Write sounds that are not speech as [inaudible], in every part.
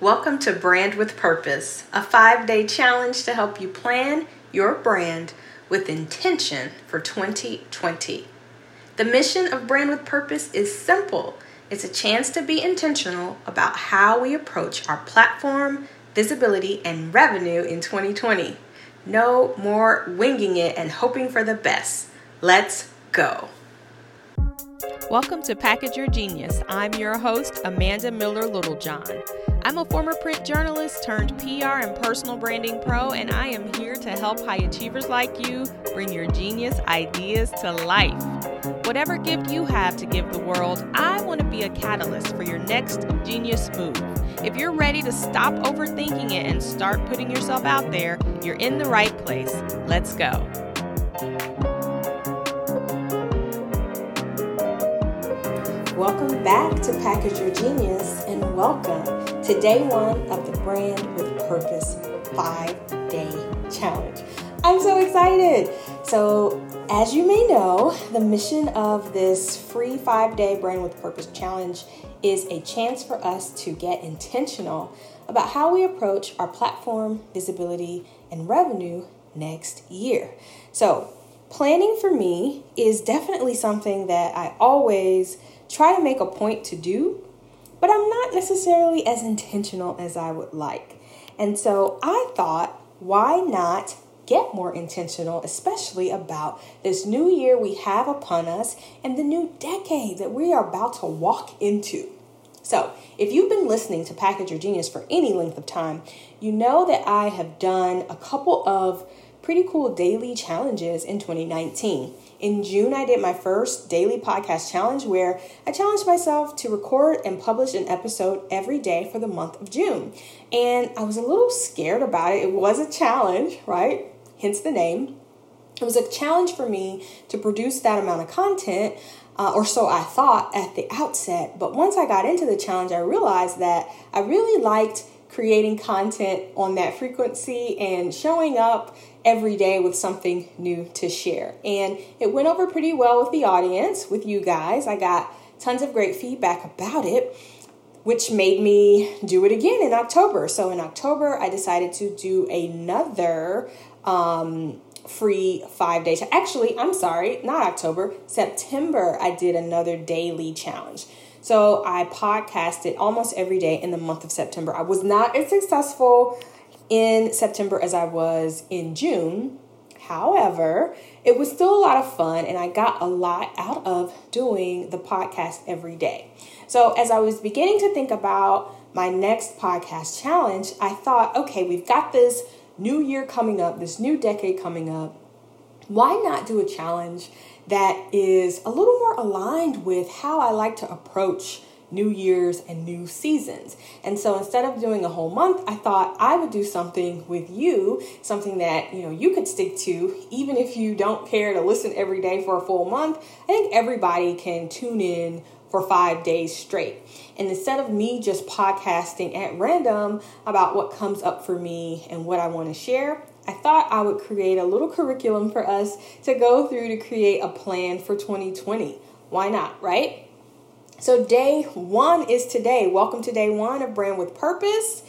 Welcome to Brand with Purpose, a five day challenge to help you plan your brand with intention for 2020. The mission of Brand with Purpose is simple it's a chance to be intentional about how we approach our platform, visibility, and revenue in 2020. No more winging it and hoping for the best. Let's go. Welcome to Package Your Genius. I'm your host, Amanda Miller Littlejohn. I'm a former print journalist turned PR and personal branding pro, and I am here to help high achievers like you bring your genius ideas to life. Whatever gift you have to give the world, I want to be a catalyst for your next genius move. If you're ready to stop overthinking it and start putting yourself out there, you're in the right place. Let's go. Welcome back to Package Your Genius and welcome to day one of the Brand with Purpose five day challenge. I'm so excited. So, as you may know, the mission of this free five day Brand with Purpose challenge is a chance for us to get intentional about how we approach our platform, visibility, and revenue next year. So, planning for me is definitely something that I always try to make a point to do, but I'm not necessarily as intentional as I would like. And so I thought, why not get more intentional, especially about this new year we have upon us and the new decade that we are about to walk into. So, if you've been listening to Package Your Genius for any length of time, you know that I have done a couple of pretty cool daily challenges in 2019. In June, I did my first daily podcast challenge where I challenged myself to record and publish an episode every day for the month of June. And I was a little scared about it. It was a challenge, right? Hence the name. It was a challenge for me to produce that amount of content. Uh, or so I thought at the outset. But once I got into the challenge, I realized that I really liked creating content on that frequency and showing up every day with something new to share. And it went over pretty well with the audience, with you guys. I got tons of great feedback about it, which made me do it again in October. So in October, I decided to do another um, free five days. Actually, I'm sorry, not October, September, I did another daily challenge. So I podcasted almost every day in the month of September. I was not as successful in September as I was in June. However, it was still a lot of fun and I got a lot out of doing the podcast every day. So, as I was beginning to think about my next podcast challenge, I thought, okay, we've got this new year coming up, this new decade coming up. Why not do a challenge that is a little more aligned with how I like to approach new years and new seasons. And so instead of doing a whole month, I thought I would do something with you, something that, you know, you could stick to even if you don't care to listen every day for a full month. I think everybody can tune in for 5 days straight. And instead of me just podcasting at random about what comes up for me and what I want to share, I thought I would create a little curriculum for us to go through to create a plan for 2020. Why not, right? So, day one is today. Welcome to day one of Brand with Purpose.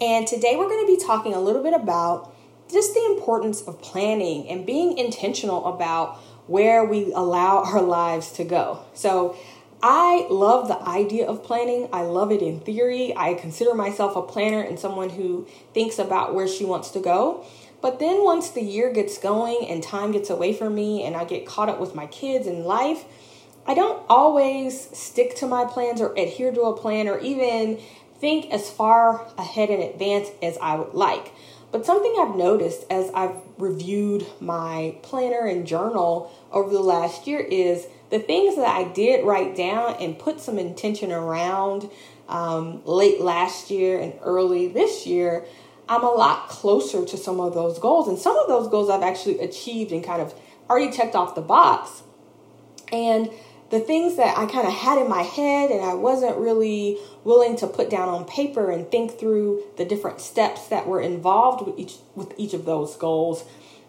And today we're going to be talking a little bit about just the importance of planning and being intentional about where we allow our lives to go. So, I love the idea of planning. I love it in theory. I consider myself a planner and someone who thinks about where she wants to go. But then once the year gets going and time gets away from me and I get caught up with my kids and life, I don't always stick to my plans or adhere to a plan or even think as far ahead in advance as I would like. But something I've noticed as I've reviewed my planner and journal over the last year is the things that I did write down and put some intention around um, late last year and early this year, I'm a lot closer to some of those goals. And some of those goals I've actually achieved and kind of already checked off the box. And the things that I kind of had in my head and I wasn't really willing to put down on paper and think through the different steps that were involved with each with each of those goals.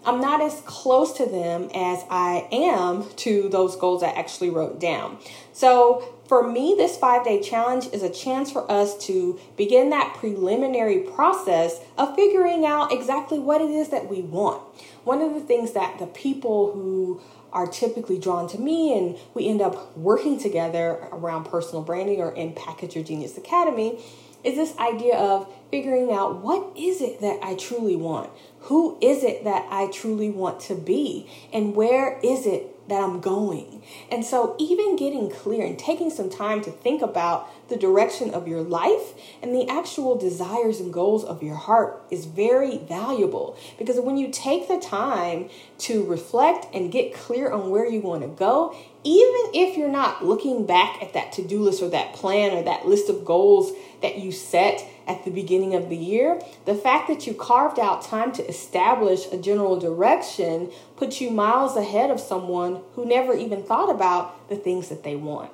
I'm not as close to them as I am to those goals I actually wrote down. So, for me, this five day challenge is a chance for us to begin that preliminary process of figuring out exactly what it is that we want. One of the things that the people who are typically drawn to me and we end up working together around personal branding or in Package Your Genius Academy is this idea of figuring out what is it that I truly want? Who is it that I truly want to be? And where is it that I'm going. And so, even getting clear and taking some time to think about the direction of your life and the actual desires and goals of your heart is very valuable because when you take the time to reflect and get clear on where you want to go, even if you're not looking back at that to do list or that plan or that list of goals that you set at the beginning of the year, the fact that you carved out time to establish a general direction puts you miles ahead of someone who never even thought about the things that they want.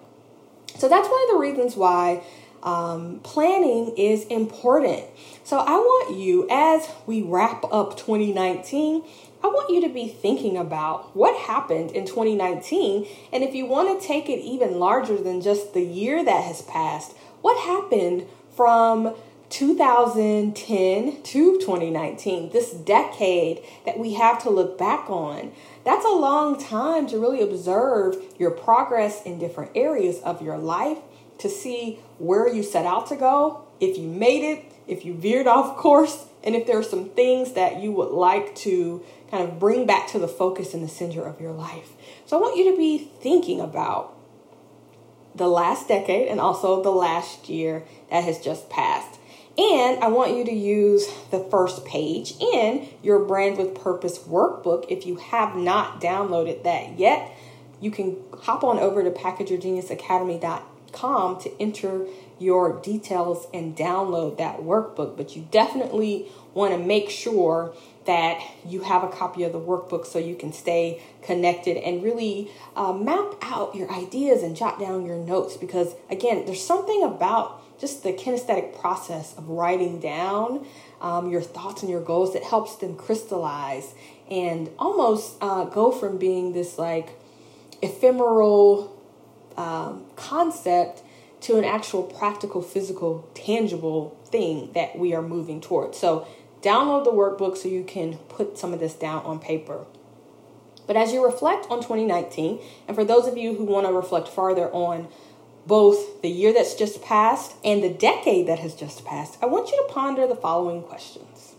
So that's one of the reasons why um, planning is important. So I want you, as we wrap up 2019, I want you to be thinking about what happened in 2019. And if you want to take it even larger than just the year that has passed, what happened from 2010 to 2019, this decade that we have to look back on? That's a long time to really observe your progress in different areas of your life, to see where you set out to go, if you made it, if you veered [laughs] off course, and if there are some things that you would like to kind of bring back to the focus in the center of your life. So I want you to be thinking about the last decade and also the last year that has just passed. And I want you to use the first page in your Brand with Purpose workbook. If you have not downloaded that yet, you can hop on over to packageyourgeniusacademy.com to enter your details and download that workbook. But you definitely want to make sure that you have a copy of the workbook so you can stay connected and really uh, map out your ideas and jot down your notes because again there's something about just the kinesthetic process of writing down um, your thoughts and your goals that helps them crystallize and almost uh, go from being this like ephemeral um, concept to an actual practical, physical, tangible thing that we are moving towards. So Download the workbook so you can put some of this down on paper. But as you reflect on 2019, and for those of you who want to reflect farther on both the year that's just passed and the decade that has just passed, I want you to ponder the following questions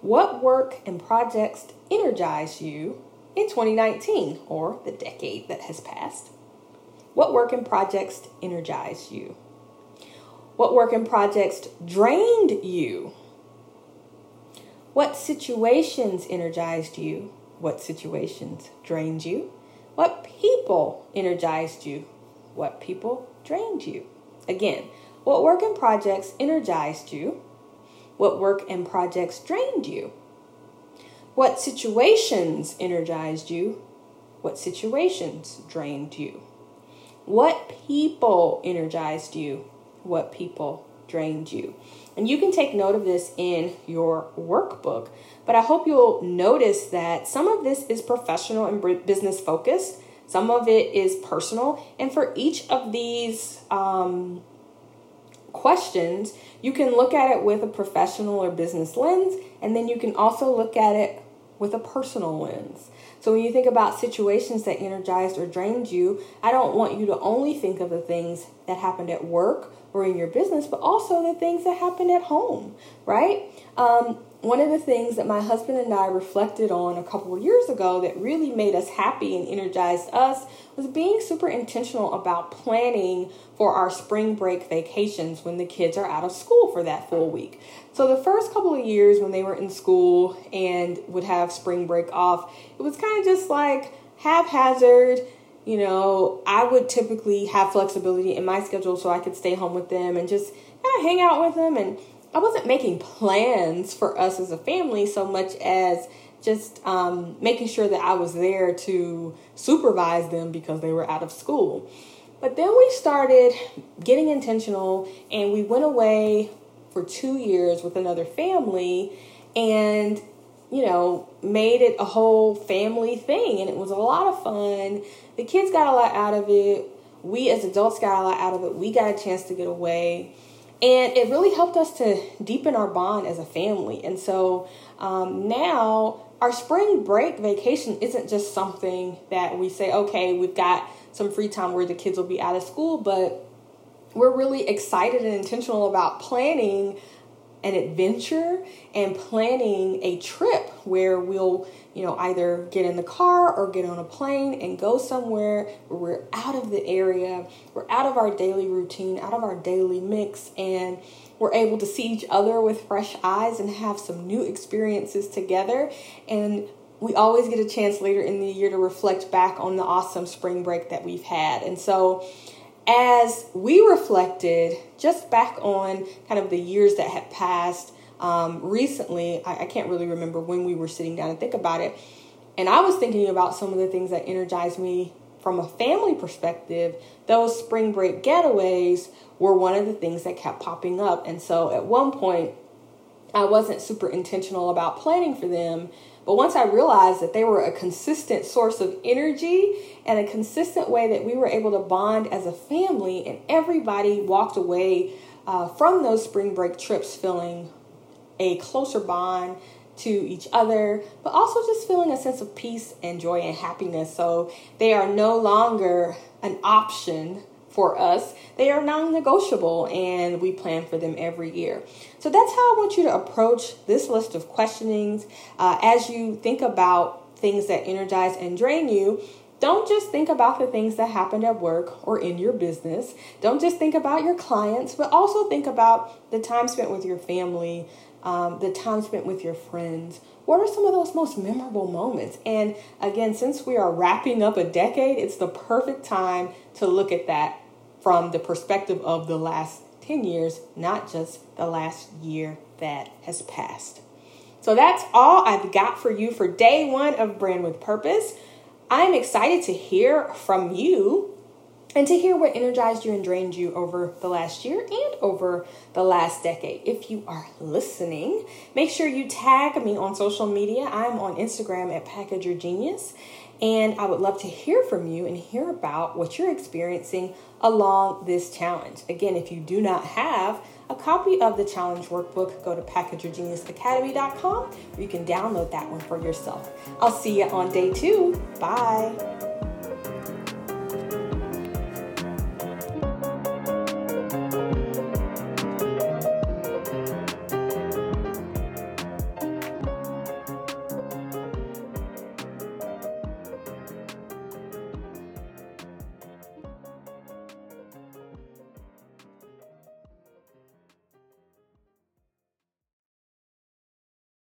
What work and projects energize you in 2019 or the decade that has passed? What work and projects energized you? What work and projects drained you what situations energized you? What situations drained you? What people energized you? What people drained you? Again, what work and projects energized you? What work and projects drained you? What situations energized you? What situations drained you? What people energized you? What people drained you? And you can take note of this in your workbook. But I hope you'll notice that some of this is professional and business focused, some of it is personal. And for each of these um, questions, you can look at it with a professional or business lens, and then you can also look at it with a personal lens. So when you think about situations that energized or drained you, I don't want you to only think of the things that happened at work or in your business, but also the things that happen at home, right? Um, one of the things that my husband and I reflected on a couple of years ago that really made us happy and energized us was being super intentional about planning for our spring break vacations when the kids are out of school for that full week. So, the first couple of years when they were in school and would have spring break off, it was kind of just like haphazard you know, I would typically have flexibility in my schedule so I could stay home with them and just kind of hang out with them. And I wasn't making plans for us as a family so much as just um, making sure that I was there to supervise them because they were out of school. But then we started getting intentional and we went away for two years with another family. And you know, made it a whole family thing and it was a lot of fun. The kids got a lot out of it. we as adults got a lot out of it. We got a chance to get away. And it really helped us to deepen our bond as a family. And so um, now our spring break vacation isn't just something that we say, okay, we've got some free time where the kids will be out of school, but we're really excited and intentional about planning an adventure and planning a trip where we'll you know either get in the car or get on a plane and go somewhere where we're out of the area we're out of our daily routine out of our daily mix and we're able to see each other with fresh eyes and have some new experiences together. And we always get a chance later in the year to reflect back on the awesome spring break that we've had. And so as we reflected just back on kind of the years that had passed um, recently, I, I can't really remember when we were sitting down and think about it. And I was thinking about some of the things that energized me from a family perspective. Those spring break getaways were one of the things that kept popping up. And so at one point, I wasn't super intentional about planning for them but once I realized that they were a consistent source of energy and a consistent way that we were able to bond as a family, and everybody walked away uh, from those spring break trips feeling a closer bond to each other, but also just feeling a sense of peace and joy and happiness. So they are no longer an option for us. They are non negotiable and we plan for them every year. So that's how I want you to approach this list of questionings uh, as you think about things that energize and drain you. Don't just think about the things that happened at work or in your business. Don't just think about your clients, but also think about the time spent with your family, um, the time spent with your friends. What are some of those most memorable moments? And again, since we are wrapping up a decade, it's the perfect time to look at that from the perspective of the last 10 years, not just the last year that has passed. So that's all I've got for you for day one of Brand with Purpose. I'm excited to hear from you and to hear what energized you and drained you over the last year and over the last decade. If you are listening, make sure you tag me on social media. I'm on Instagram at Package Your Genius, and I would love to hear from you and hear about what you're experiencing along this challenge. Again, if you do not have a copy of the challenge workbook, go to packageyourgeniusacademy.com where you can download that one for yourself. I'll see you on day two. Bye.